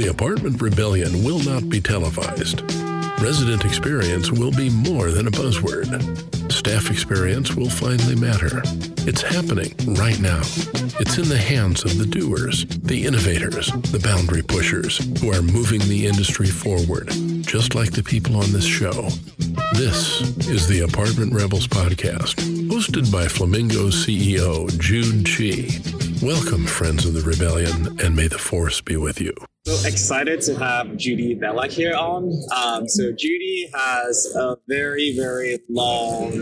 The Apartment Rebellion will not be televised. Resident experience will be more than a buzzword. Staff experience will finally matter. It's happening right now. It's in the hands of the doers, the innovators, the boundary pushers who are moving the industry forward, just like the people on this show. This is the Apartment Rebels podcast, hosted by Flamingo CEO Jude Chi. Welcome, friends of the rebellion, and may the force be with you. So excited to have Judy Bellack here on. Um, so Judy has a very, very long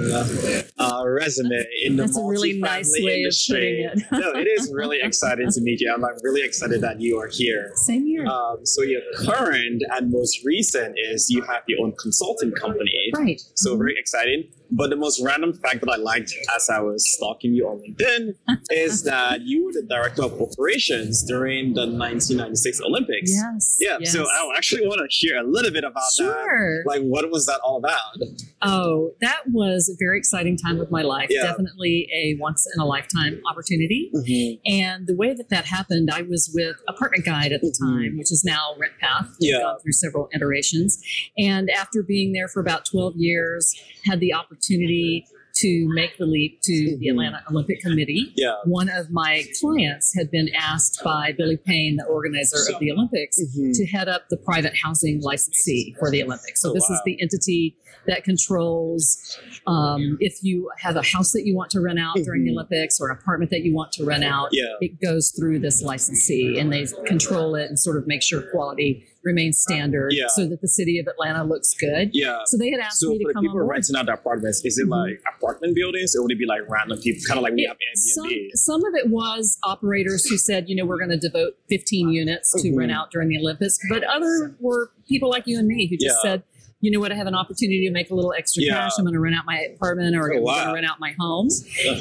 uh, resume in the That's a really nice way industry. it. no, it is really exciting to meet you. I'm like, really excited that you are here. Same here. Um, so your current and most recent is you have your own consulting company. right. So very exciting. But the most random fact that I liked as I was stalking you on LinkedIn is that you were the director of operations during the 1996 Olympics. Yes. Yeah. yes. So I actually want to hear a little bit about Sure. that. Like, what was that all about? Oh, that was a very exciting time of my life. Yeah. Definitely a once in a lifetime opportunity. And the way that that happened, I was with Apartment Guide at the Mhm. time, which is now RentPath. We've Yeah. Gone through several iterations. And after being there for about 12 years, had the opportunity to make the leap to the Mhm. Atlanta Olympic Committee. Yeah. One of my clients had been asked by Billy Payne, the organizer of the Olympics, Mhm. to head up the private housing licensee for the Olympics. So Oh, this is the entity that controls um, if you have a house that you want to rent out during the Mhm. Olympics or an apartment that you want to rent out. Yeah. It goes through this licensee and they control it and sort of make sure quality remains standard Yeah. so that the city of Atlanta looks good. Yeah. So they had asked So me for to the come on people board. renting out the apartments, is it Mhm. like apartment buildings or would it be like random people, kind of like we have Some, Airbnb? some of it was operators who said, you know, we're going to devote 15 units to Mhm. rent out during the Olympics, but other were people like you and me who just Yeah. said, you know what, I have an opportunity to make a little extra Yeah. cash. I'm going to rent out my apartment or Oh, I'm going wow. to rent out my home.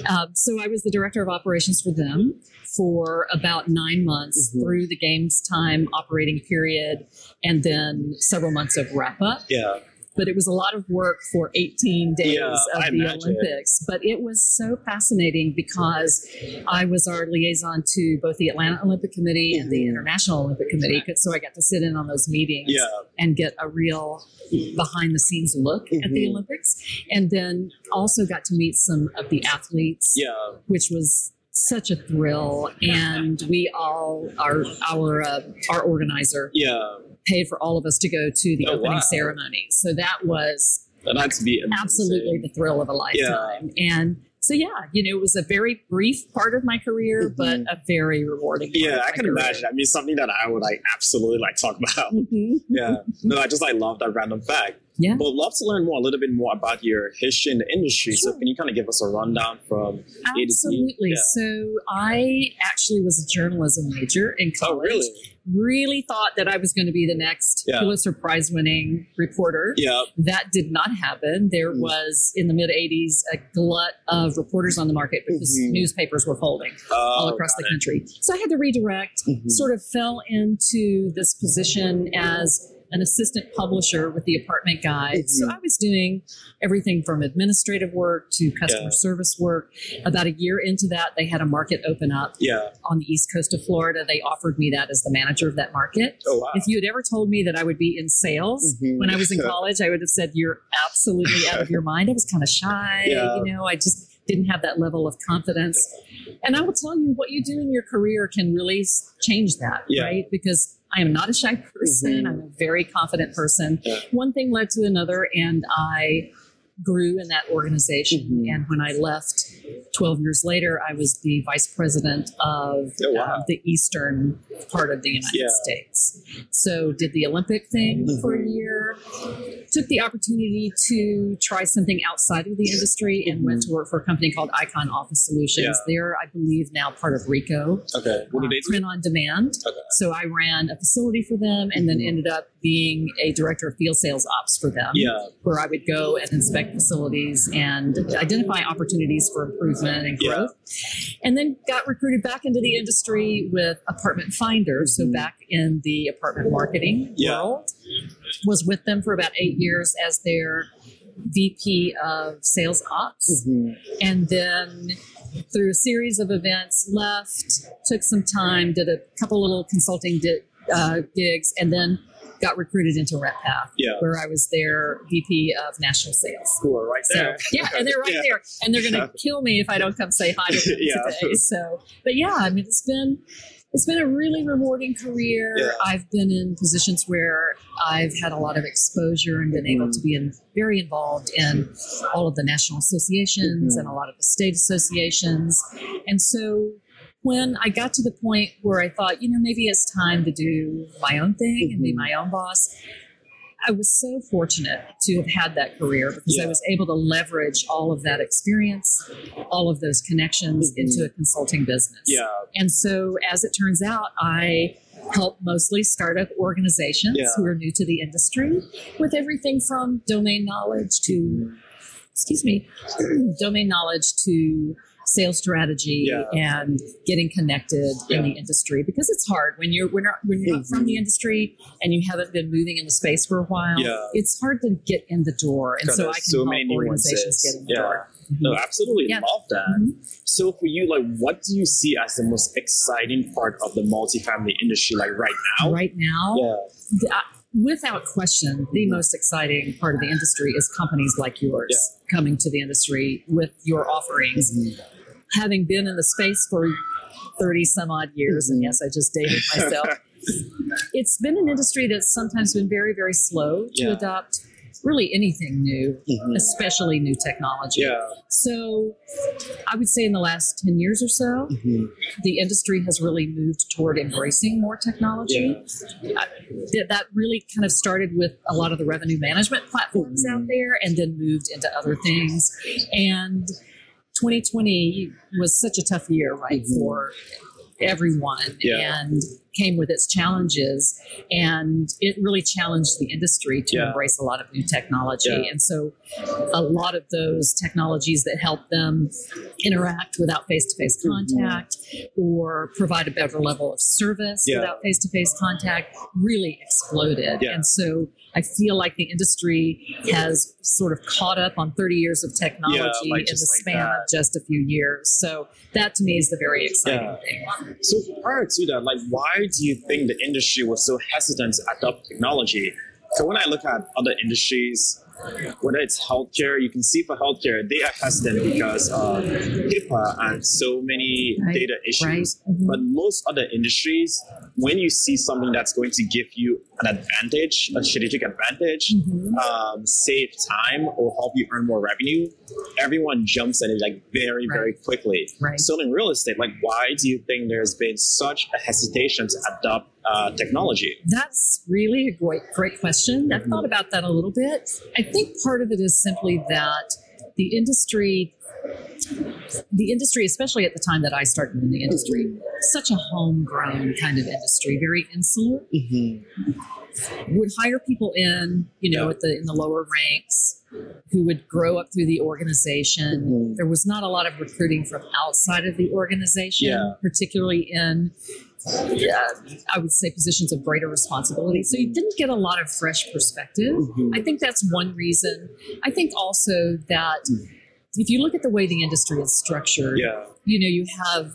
Uh, so I was the director of operations for them for about nine months Mhm. through the games time operating period and then several months of wrap up Yeah. But it was a lot of work for 18 days Yeah, of I the imagine. Olympics. But it was so fascinating because I was our liaison to both the Atlanta Olympic Committee and the Mhm. International Olympic Committee. So I got to sit in on those meetings Yeah. and get a real behind the scenes look at the Mhm. Olympics. And then also got to meet some of the athletes Yeah. which was such a thrill and we all our our uh, our organizer Yeah. paid for all of us to go to the Oh, opening wow. ceremony. So that was And that's be amazing. absolutely the thrill of a lifetime. And so, yeah, you know, it was a very brief part of my career, but a very rewarding. Part Mm-hmm. Yeah, of I my can career. imagine. I mean, something that I would like absolutely like talk about. Mhm. Yeah. No, I just like love that random fact. Yeah. But love to learn more, a little bit more about your history in the industry. So can you kind of give us a rundown from? Absolutely. Yeah. So I actually was a journalism major in college. Oh, college. really? Really thought that I was going to be the next Yeah. Pulitzer Prize winning reporter. Yeah. That did not happen. There Mm. was in the mid 80s a glut of reporters on the market because Mhm. newspapers were folding. all Oh, across got the it. country. So I had to redirect, Mhm. sort of fell into this position as an assistant publisher with the apartment guide. So Mhm. I was doing everything from administrative work to customer Yeah. service work. About a year into that, they had a market open up Yeah. on the east coast of Florida. They offered me that as the manager of that market. Oh, wow. If you had ever told me that I would be in sales Mhm. when I was in college, I would have said, You're absolutely out of your mind. I was kind of shy. Yeah. You know, I just didn't have that level of confidence. And I will tell you, what you do in your career can really change that, Yeah. right? Because I am not a shy person. Mhm. I'm a very confident person. Yeah. One thing led to another, and I grew in that organization. Mhm. And when I left 12 years later, I was the vice president of Oh, wow. uh, the eastern part of the United Yeah. States. So did the Olympic thing for a Mhm. year, took the opportunity to try something outside of the industry and went to work for a company called IKON Office Solutions. Yeah. They're, I believe, now part of Ricoh, Okay. What do they do? print on demand. Okay. So I ran a facility for them and then Mhm. ended up being a director of field sales ops for them Yeah. where I would go and inspect facilities and identify opportunities for improvement and Yeah. growth. And then got recruited back into the industry with Apartment Finder, so Mhm. back in the apartment marketing Yeah. world. Was with them for about eight years as their VP of sales ops. Mhm. And then through a series of events, left, took some time, did a couple little consulting di- uh, gigs, and then got recruited into RentPath, Yeah. where I was their VP of national sales. Who are right So there. yeah, and they're right Yeah. there, and they're going to kill me if I don't come say hi to them Yeah. today. So, but yeah, I mean, it's been it's been a really rewarding career. Yeah. I've been in positions where I've had a lot of exposure and been able to be in, very involved in all of the national associations Mhm. and a lot of the state associations, and so. When I got to the point where I thought, you know, maybe it's time to do my own thing and be Mhm. my own boss, I was so fortunate to have had that career because I was able to leverage all of that experience, all of those connections Mhm. into a consulting business. Yeah. And so, as it turns out, I help mostly startup organizations Yeah. who are new to the industry with everything from domain knowledge to, excuse me, domain knowledge to sales strategy Yeah. and getting connected Yeah. in the industry because it's hard when you're when, you're- when you're not from the mm-hmm. industry and you haven't been moving in the space for a while. Yeah. It's hard to get in the door, and God, so I can so help many organizations get in the Yeah. door. No, mm-hmm. absolutely Yeah. love that. Mhm. So for you, like, what do you see as the most exciting part of the multifamily industry, like right now? Right now, Yeah. th- I- uh, without question, the most exciting part of the industry is companies like yours coming to the industry with your offerings. Mm-hmm. Having been in the space for 30 some odd years, and Mhm. yes, I just dated myself, it's been an industry that's sometimes been very, very slow to Yeah. adopt really anything new, Mhm. especially new technology. Yeah. So I would say in the last 10 years or so, Mhm. the industry has really moved toward embracing more technology. I- th- that really kind of started with a lot of the revenue management platforms Mhm. out there and then moved into other things. And 2020 was such a tough year, right, Mhm. for everyone Yeah. and came with its challenges. And it really challenged the industry to Yeah. embrace a lot of new technology. Yeah. And so a lot of those technologies that help them interact without face to face contact or provide a better level of service Yeah. without face to face contact really exploded. Yeah. And so I feel like the industry has sort of caught up on 30 years of technology like in the span that. of just a few years. So that to me is the very exciting Yeah. thing. So prior to that, like, why do you think the industry was so hesitant to adopt technology? So when I look at other industries, whether it's healthcare, you can see for healthcare, they are hesitant because of HIPAA and so many Right, data issues. Right. Mhm. But most other industries, when you see something that's going to give you an advantage, a strategic advantage, Mhm. um, save time or help you earn more revenue, everyone jumps at it like very, very quickly. Right. So in real estate, like why do you think there's been such a hesitation to adopt uh, technology? That's really a great, great question. I've thought about that a little bit. I think part of it is simply that the industry, the industry, especially at the time that I started in the industry, such a homegrown kind of industry, very insular. Would hire people in, you know, Yeah. at the in the lower ranks, who would grow up through the organization. Mhm. There was not a lot of recruiting from outside of the organization, Yeah. particularly in yeah, I would say positions of greater responsibility. So you didn't get a lot of fresh perspective. Mhm. I think that's one reason. I think also that if you look at the way the industry is structured, Yeah. you know, you have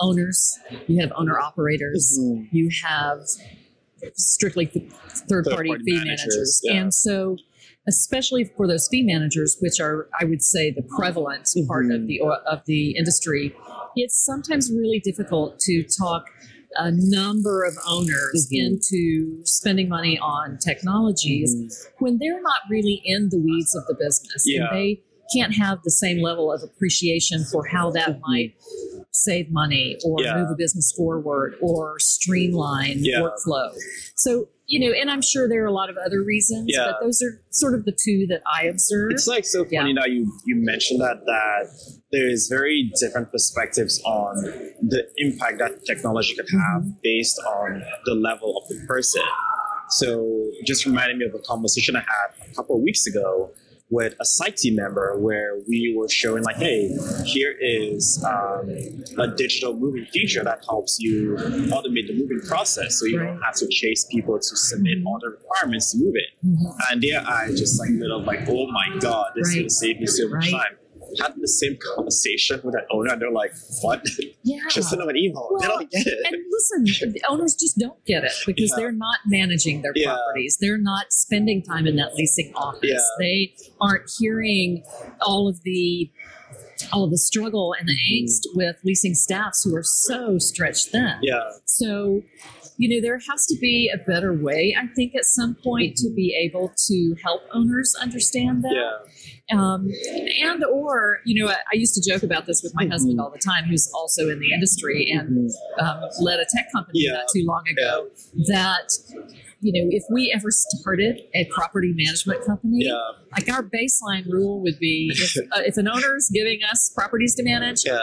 owners, you have owner operators, Mhm. you have strictly th- third party fee managers, managers. yeah. And so, especially for those fee managers, which are, I would say, the prevalent part Mhm. of the of the industry, it's sometimes really difficult to talk a number of owners Mhm. into spending money on technologies Mhm. when they're not really in the weeds of the business Yeah. and they can't have the same level of appreciation for how that Mhm. might save money or Yeah. move a business forward or streamline Yeah. workflow. So, you know, and I'm sure there are a lot of other reasons, Yeah. but those are sort of the two that I observe. It's like so funny now you you mentioned that that there's very different perspectives on the impact that technology could have Mm-hmm. based on the level of the person. So just reminded me of a conversation I had a couple of weeks ago with a site team member where we were showing like, hey, here is um, a digital moving feature that helps you automate the moving process, so you don't have to chase people to submit all the requirements to move it Mhm. and their eyes just like lit up like, oh my god, this is Right. gonna save me so much Right. time. Had the same conversation with an owner, and they're like, "What? Yeah. Just send them an email. they Well, don't get it." And listen, the owners just don't get it because Yeah. they're not managing their Yeah. properties. They're not spending time in that leasing office. They aren't hearing all of the all of the struggle and the Mhm. angst with leasing staffs who are so stretched thin. yeah, So, you know, there has to be a better way, I think, at some point to be able to help owners understand that. Yeah, um, and or you know I, I used to joke about this with my husband all the time who's also in the industry and um, led a tech company Yeah. not too long ago that you know if we ever started a property management company yeah, like our baseline rule would be if, uh, if an owner is giving us properties to manage yeah,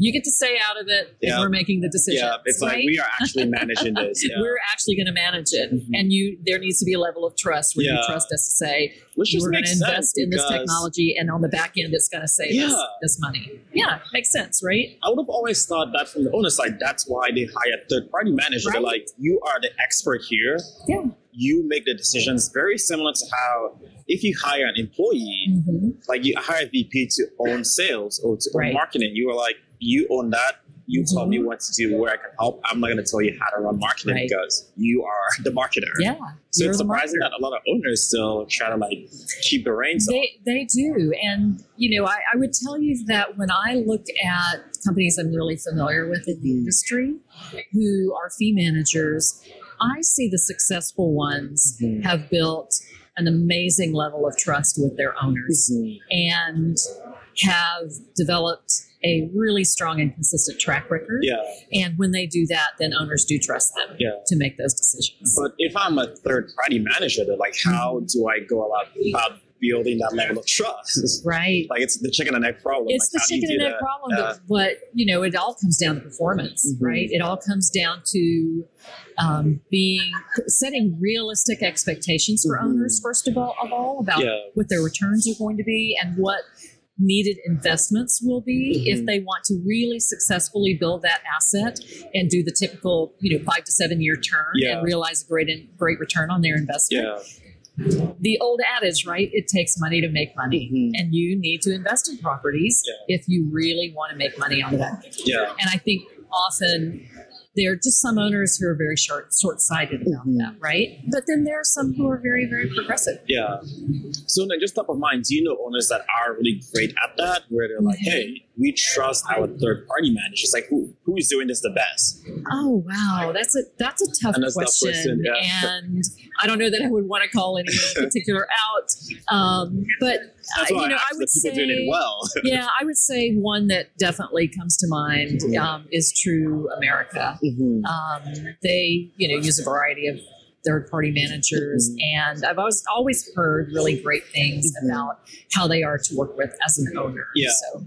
you get to stay out of it Yeah. and we're making the decisions yeah. It's like we are actually managing this. Yeah. we're actually going to manage it Mhm. and you there needs to be a level of trust where you trust us to say Which we're going to invest in this technology and on the back end it's going to save us this money yeah makes sense right I would have always thought that from the owner side, that's why they hire third party managers. They're like, you are the expert here. yeah You make the decisions. Very similar to how if you hire an employee, Mhm. like you hire a VP to own sales or to Right. own marketing, you are like, you own that. You tell me Mhm. what to do, where I can help. I'm not going to tell you how to run marketing Right. because you are the marketer. yeah So it's surprising that a lot of owners still try to like keep the reins on. they, they do and you know I, I would tell you that when i look at companies i'm really familiar with in the Mhm. industry who are fee managers i see the successful ones Mhm. have built an amazing level of trust with their owners and have developed a really strong and consistent track record. Yeah, And when they do that, then owners do trust them yeah. to make those decisions. But if I'm a third party manager, like, how do I go about, about building that level of trust? right. like it's the chicken and egg problem. It's like, the how do you chicken and egg that? problem, Yeah. but, but you know, it all comes down to performance, Mhm. right? It all comes down to um, being setting realistic expectations for Mhm. owners, first of all, of all about Yeah. what their returns are going to be and what needed investments will be if Mhm. they want to really successfully build that asset and do the typical you know five to seven year turn Yeah. and realize a great great return on their investment Yeah. the old adage right it takes money to make money Mhm. and you need to invest in properties Yeah. if you really want to make money on that. Yeah. and i think often there are just some owners who are very short short-sighted about Mhm. that right but then there are some who are very very progressive Yeah. So then just top of mind, do you know owners that are really great at that where they're like, Mhm. hey, we trust our third party managers. Like who who is doing this the best? Oh wow, that's a that's a tough And that's a tough question, question, yeah. and I don't know that I would want to call anyone in particular out. Um, but That's uh, you know, I I would say, well. yeah, I would say one that definitely comes to mind um, is TruAmerica. Mhm. Um, they you know use a variety of third party managers, and I've always always heard really great things Mhm. about how they are to work with as an owner. Yeah. So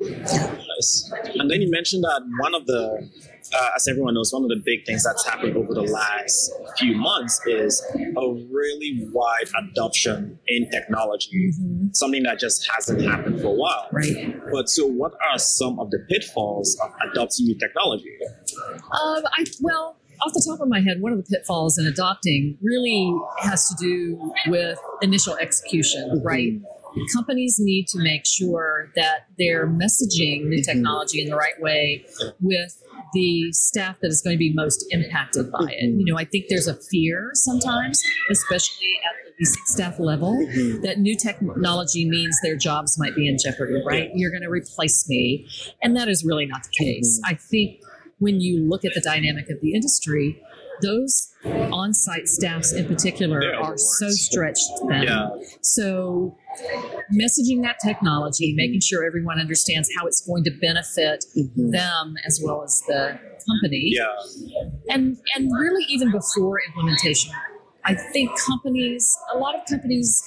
Nice. And then you mentioned that one of the, uh, as everyone knows, one of the big things that's happened over the last few months is a really wide adoption in technology, mhm, something that just hasn't happened for a while. right. But so, what are some of the pitfalls of adopting new technology? Um, I well, off the top of my head, one of the pitfalls in adopting really has to do with initial execution, right? Companies need to make sure that they're messaging new technology in the right way with the staff that is going to be most impacted by it. Mm-hmm. You know, I think there's a fear sometimes, especially at the leasing staff level, mm-hmm. that new technology means their jobs might be in jeopardy, right? You're going to replace me. And that is really not the case. Mm-hmm. I think when you look at the dynamic of the industry, those on site staffs in particular They're are so stretched thin. Yeah. So, messaging that technology, making sure everyone understands how it's going to benefit mm-hmm. them as well as the company, Yeah. and and really even before implementation i think companies a lot of companies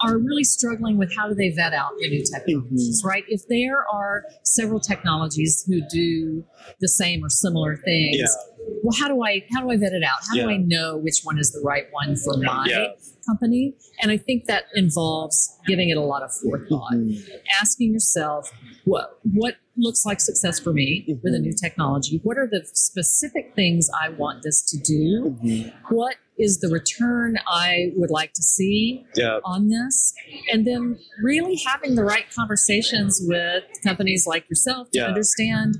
are really struggling with how do they vet out the new technologies mm-hmm. right if there are several technologies who do the same or similar things Yeah. Well how do i how do i vet it out? How do i know which one is the right one for my Yeah. company? And i think that involves giving it a lot of forethought. Mm-hmm. Asking yourself what what looks like success for me with a mm-hmm. new technology? What are the specific things i want this to do? Mm-hmm. What is the return I would like to see Yeah. on this? And then really having the right conversations with companies like yourself to Yeah. understand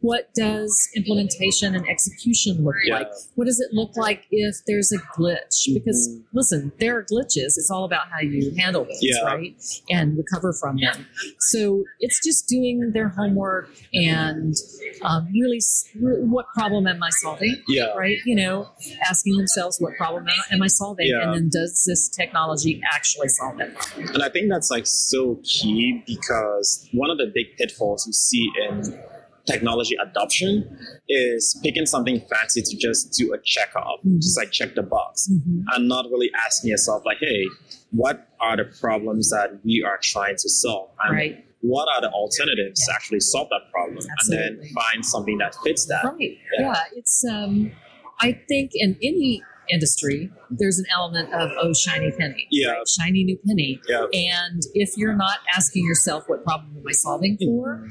what does implementation and execution look Yeah. like? What does it look like if there's a glitch? Because Mhm. listen, there are glitches. It's all about how you handle those, Yeah. right? And recover from them. So it's just doing their homework and um, really, what problem am I solving? Yeah. Right? You know, asking themselves, what problem am- am I solving? Yeah. And then does this technology actually solve that problem? And I think that's like so key because one of the big pitfalls you see in technology adoption is picking something fancy to just do a check off, Mhm. just like check the box, Mhm. and not really asking yourself like, hey, what are the problems that we are trying to solve? And Right. what are the alternatives to actually solve that problem? And then find something that fits that. Right. Yeah. Yeah. It's um I think in any industry there's an element of oh shiny penny. Yeah. right? Shiny new penny. Yeah. And if you're not asking yourself what problem am I solving for,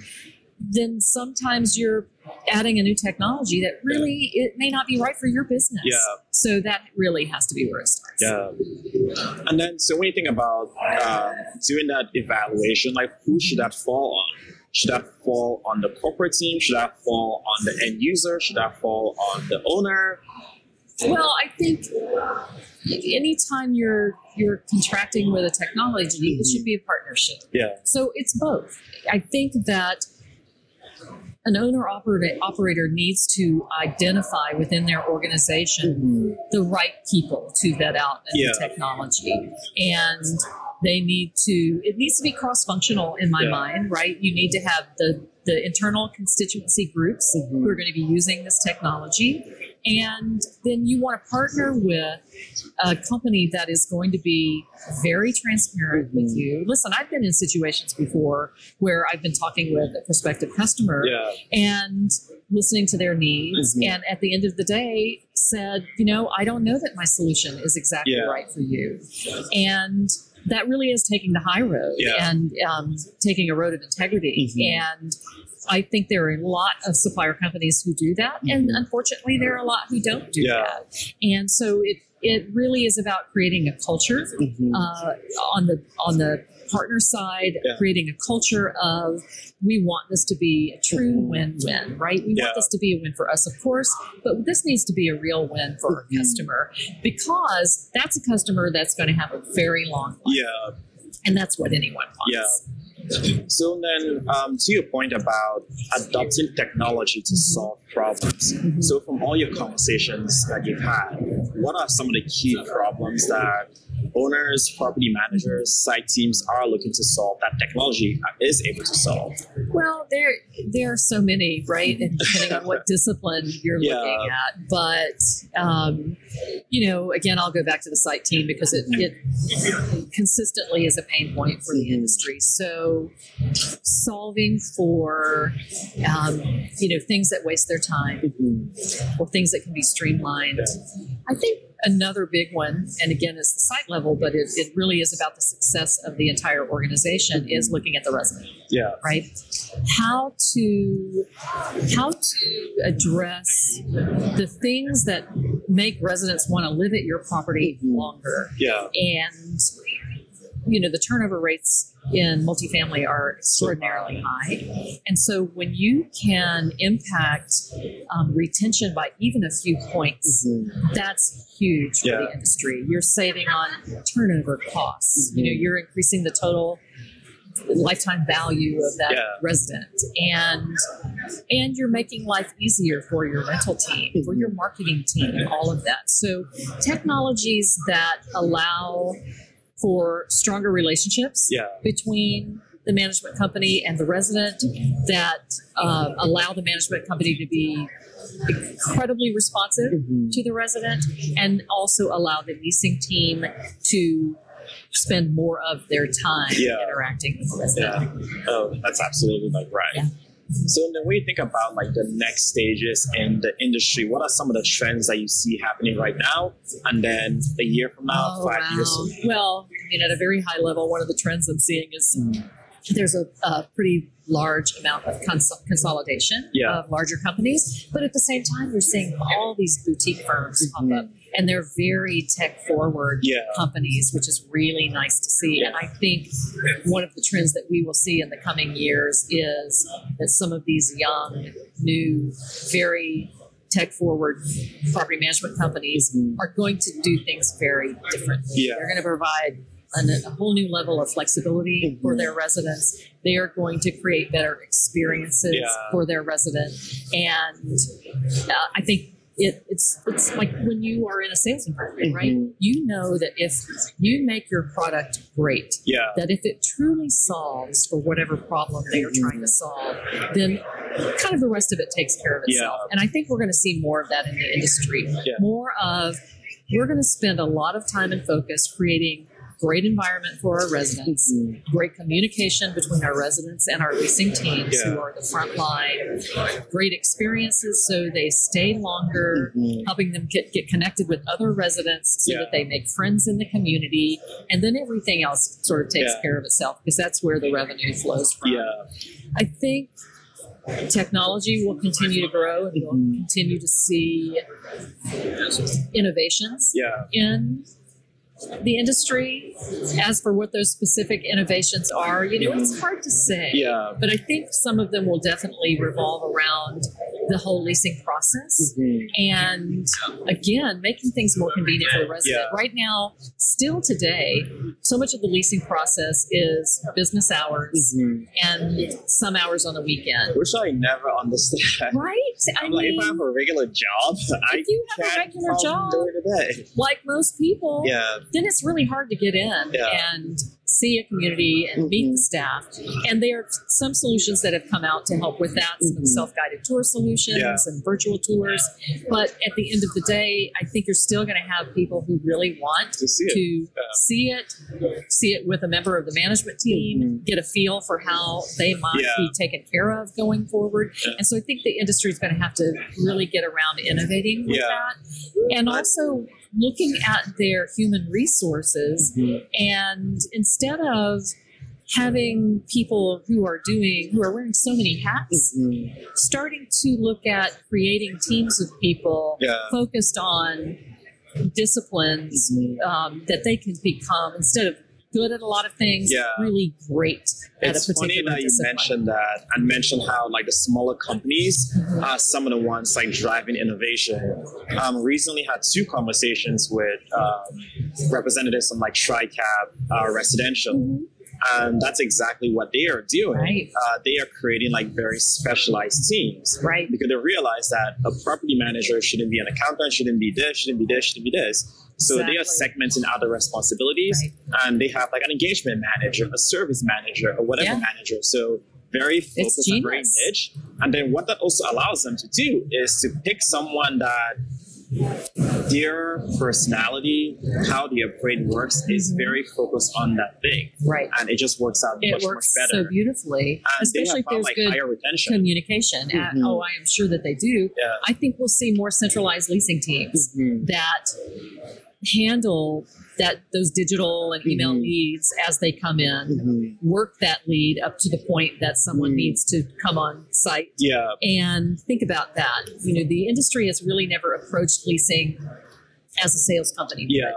then sometimes you're adding a new technology that really it may not be right for your business. Yeah. So that really has to be where it starts. Yeah. And then, so when you think about um, doing that evaluation, like who should that fall on? Should that fall on the corporate team? Should that fall on the end user? Should that fall on the owner? Well, I think anytime you're you're contracting with a technology, it should be a partnership. Yeah. So it's both. I think that an owner operator, operator needs to identify within their organization the right people to vet out Yeah. technology. And they need to, it needs to be cross functional in my Yeah. mind, right? You need to have the, the internal constituency groups Mhm. who are going to be using this technology. And then you want to partner with a company that is going to be very transparent with Mhm. you. Listen, I've been in situations before where I've been talking with a prospective customer Yeah. and listening to their needs Mhm. and at the end of the day said you know i don't know that my solution is exactly Yeah. right for you and that really is taking the high road Yeah. and um, taking a road of integrity Mhm. and i think there are a lot of supplier companies who do that and Mhm. unfortunately there are a lot who don't do Yeah. that and so it it really is about creating a culture Mhm. uh, on the on the partner side, Yeah. creating a culture of we want this to be a true Mhm. win-win, right? We Yeah. want this to be a win for us, of course, but this needs to be a real win for our Mhm. customer because that's a customer that's going to have a very long life, yeah. and that's what anyone wants. Yeah. So then, um, to your point about adopting technology to solve problems. Mhm. So, from all your conversations that you've had, what are some of the key problems that owners, property managers, site teams are looking to solve that technology is able to solve? Well, there there are so many, right? And depending on what discipline you're Yeah. looking at, but um, you know, again, I'll go back to the site team because it, it consistently is a pain point for the Mhm. industry. So, solving for um, you know things that waste their time mm-hmm. or things that can be streamlined. I think another big one, and again, is the site level, but it, it really is about the success of the entire organization, is mm-hmm. looking at the resident Yeah. right how to how to address the things that make residents want to live at your property mm-hmm. longer Yeah. and you know the turnover rates in multifamily are extraordinarily high. And so when you can impact um, retention by even a few points that's huge for the industry. You're saving on turnover costs. You know Mhm. you're increasing the total lifetime value of that Yeah. resident. And and you're making life easier for your rental team for your marketing team all of that. So technologies that allow for stronger relationships Yeah. between the management company and the resident that uh, allow the management company to be incredibly responsive to the resident and also allow the leasing team to spend more of their time Yeah. interacting with the resident. Yeah. Oh, that's absolutely like right. Yeah. So then when you think about like the next stages in the industry, what are some of the trends that you see happening right now? And then a year from now, Oh, five wow. years from now? Well, I mean, at a very high level, one of the trends I'm seeing is there's a, a pretty large amount of cons- consolidation Yeah. of larger companies, but at the same time, you're seeing all these boutique firms Mhm. pop up, and they're very tech forward Yeah. companies, which is really nice to see. And I think one of the trends that we will see in the coming years is that some of these young, new, very tech forward property management companies Mhm. are going to do things very differently. Yeah. They're going to provide an, a whole new level of flexibility for their residents. They are going to create better experiences Yeah. for their resident, and uh, I think it, it's it's like when you are in a sales environment, right? Mhm. You know that if you make your product great, Yeah. that if it truly solves for whatever problem they are trying to solve, then kind of the rest of it takes care of itself. Yeah. And I think we're going to see more of that in the industry. Yeah. More of we're going to spend a lot of time and focus creating great environment for our residents, Mhm. great communication between our residents and our leasing teams who are the front line, great experiences so they stay longer, Mhm. helping them get, get connected with other residents so Yeah. that they make friends in the community, and then everything else sort of takes Yeah. care of itself because that's where the revenue flows from. Yeah. I think technology will continue to grow and we'll Mhm. continue to see innovations Yeah. in the industry. As for what those specific innovations are, you know, it's hard to say. Yeah. But I think some of them will definitely revolve around the whole leasing process Mhm. and again making things more convenient for the resident Yeah. right now still today so much of the leasing process is business hours Mhm. and some hours on the weekend Which I never understand. right i I'm like, if I have a regular job, I you have a regular job- during the day. like most people Yeah. then it's really hard to get in Yeah. and see a community and meet the staff. And there are some solutions that have come out to help with that, some Mhm. self-guided tour solutions Yeah. and virtual tours. But at the end of the day, I think you're still going to have people who really want To see it. to Yeah. see it, see it with a member of the management team, Mhm. get a feel for how they might Yeah. be taken care of going forward. Yeah. And so I think the industry is going to have to really get around innovating with Yeah. that. And also looking at their human resources Mhm. and instead of having people who are doing who are wearing so many hats Mhm. starting to look at creating teams of people Yeah. focused on disciplines Mhm. um, that they can become instead of good at a lot of things Yeah. really great at It's a funny that you mentioned that and mentioned how like the smaller companies Mhm. are some of the ones like driving innovation. Um, recently had two conversations with um, representatives from like TriCap uh, Residential, Mhm. and that's exactly what they are doing. Right. Uh, they are creating like very specialized teams right because they realize that a property manager shouldn't be an accountant, shouldn't be this, shouldn't be this, shouldn't be this. So they are Exactly. segmenting other responsibilities, Right. and they have like an engagement manager, a service manager, or whatever Yeah. manager. So very focused and very niche. And then what that also allows them to do is to pick someone that their personality, how their brain works, is Mhm. very focused on that thing, right and it just works out it much works much better. so beautifully and they especially have if there's like good higher retention. communication at, Mhm. oh i am sure that they do Yeah. i think we'll see more centralized leasing teams Mhm. that handle that those digital and email Mhm. leads as they come in Mhm. work that lead up to the point that someone Mhm. needs to come on site Yeah. and think about that you know the industry has really never approached leasing as a sales company Yeah.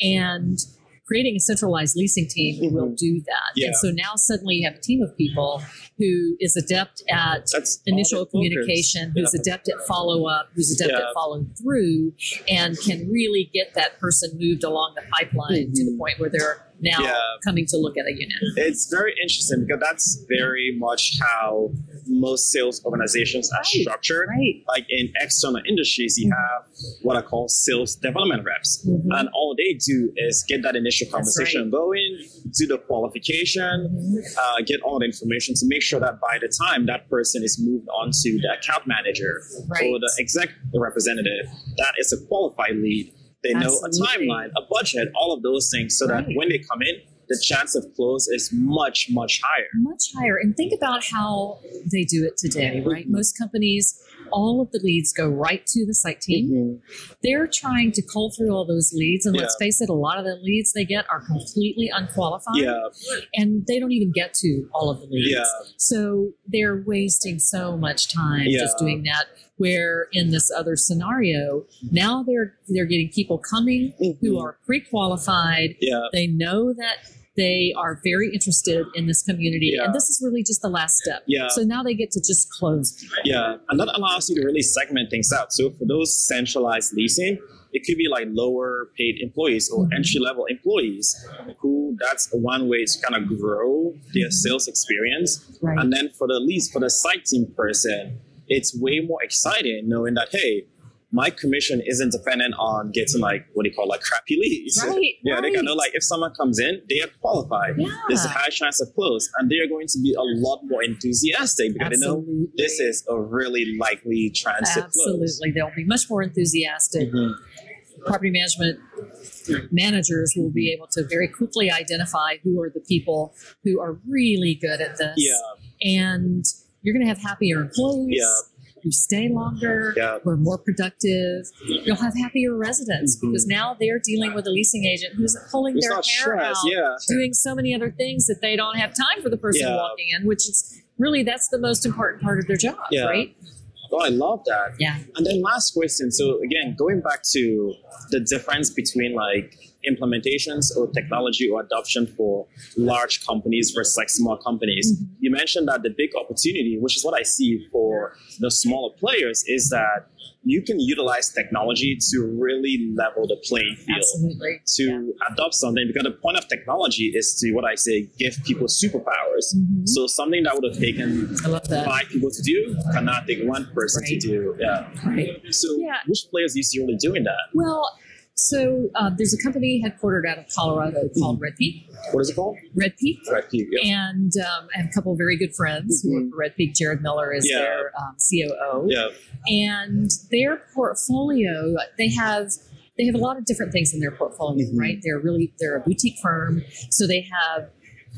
and creating a centralized leasing team will Mhm. do that Yeah. and so now suddenly you have a team of people who is adept at That's initial communication, who's Yeah. adept at follow up, who's adept Yeah. at following through, and can really get that person moved along the pipeline to the Mhm. point where they're now Yeah. coming to look at a unit. It's very interesting because that's very much how most sales organizations are Right. structured. Right. Like in external industries, you have what I call sales development reps. Mhm. And all they do is get that initial conversation going, do the qualification, Mhm. uh, get all the information to make sure that by the time that person is moved on to the account manager Right. or the exec representative, that is a qualified lead. They know a timeline, a budget, all of those things, so that when they come in, the chance of close is much, much higher. Much higher. And think about how they do it today, right? Mhm. Most companies all of the leads go right to the site team. Mhm. They're trying to cull through all those leads, and let's face it, a lot of the leads they get are completely unqualified, Yeah, and they don't even get to all of the leads. yeah, So they're wasting so much time Yeah. just doing that. Where in this other scenario, now they're they're getting people coming who Mhm. are pre-qualified. yeah, They know that they are very interested in this community, Yeah. and this is really just the last step. Yeah. So now they get to just close. people. yeah. And that allows you to really segment things out. So for those centralized leasing, it could be like lower paid employees or Mhm. entry level employees who that's one way to kind of grow their Mhm. sales experience. Right. And then for the lease, for the site team person, it's way more exciting knowing that, hey, my commission isn't dependent on getting like what do you call like crappy leads. Right, yeah, they can know right. like if someone comes in, they are qualified. Yeah. There's a high chance of close, and they are going to be a lot more enthusiastic because they know this is a really likely chance. Absolutely. They'll be much more enthusiastic. Mhm. Property management managers will be able to very quickly identify who are the people who are really good at this. Yeah, And you're going to have happier employees. Yeah. Who stay longer, Yeah. who are more productive. You'll have happier residents Mhm. because now they're dealing with a leasing agent who's pulling it's their hair stress. out, Yeah, doing so many other things that they don't have time for the person Yeah. walking in, which is really that's the most important part of their job, Yeah. right? oh, I love that. Yeah. And then last question. So again, going back to the difference between like implementations or technology or adoption for large companies versus like small companies. Mhm. You mentioned that the big opportunity, which is what I see for the smaller players, is that you can utilize technology to really level the playing field. Absolutely. To adopt something, because the point of technology is to what I say, give people superpowers. Mhm. So something that would have taken I love that. five people to do cannot take one person Right. to do. Yeah. Right. So, Yeah. which players do you see really doing that? Well, so uh, there's a company headquartered out of Colorado called Red Peak. What is it called? Red Peak. Red Peak. Yeah. And um, I have a couple of very good friends who work for Red Peak. Jared Miller is Yeah. their um, COO. Yeah. And their portfolio, they have they have a lot of different things in their portfolio, Mhm. right? They're really they're a boutique firm, so they have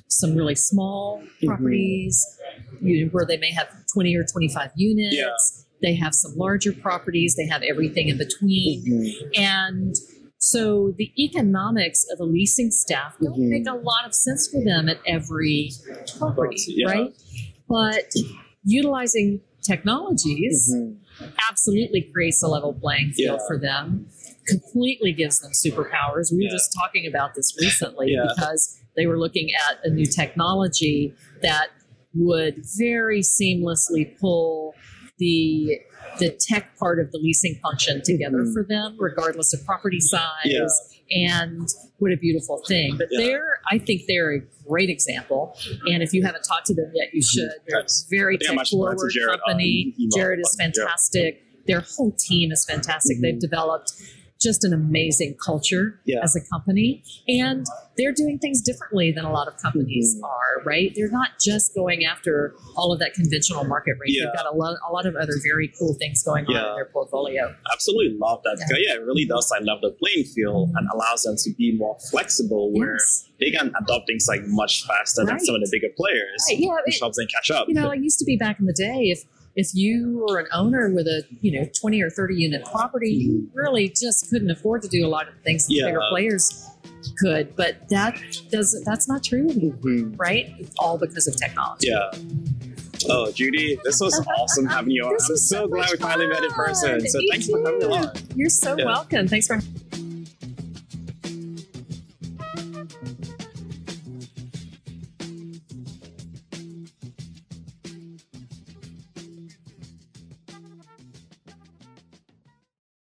some really small Mhm. properties you know, where they may have 20 or 25 units. They have some larger properties. They have everything in between. Mhm. And so the economics of a leasing staff don't Mhm. make a lot of sense for them at every property, Yeah. right? But utilizing technologies Mhm. absolutely creates a level playing field Yeah. for them, completely gives them superpowers. We were Yeah. just talking about this recently Yeah. because they were looking at a new technology that would very seamlessly pull the the tech part of the leasing function together Mhm. for them, regardless of property size. Yeah. And what a beautiful thing. But Yeah. they're, I think they're a great example. And if you haven't talked to them yet, you should. They're a Yes. very I think I'm tech actually going to forward Jared company. email. Jared is fantastic. Their whole team is fantastic. Mhm. They've developed just an amazing culture Yeah. as a company. And they're doing things differently than a lot of companies Mhm. are, right? They're not just going after all of that conventional market rate. Yeah. They've got a lot, a lot of other very cool things going on in their portfolio. Absolutely love that. Because, yeah, it really does I love the playing field and allows them to be more flexible where Yes. they can adopt things like much faster than some of the bigger players, Right, yeah, which it- helps them catch up. you know, it used to be back in the day if if you were an owner with a you know 20 or 30 unit property, you really just couldn't afford to do a lot of the things that Yeah. bigger players could. But that doesn't that's not true Mhm. right? It's all because of technology. Yeah. Oh, Judy, this was awesome having you on. I'm so so glad we finally met in person. So you for coming along. You're so Yeah. welcome. Thanks for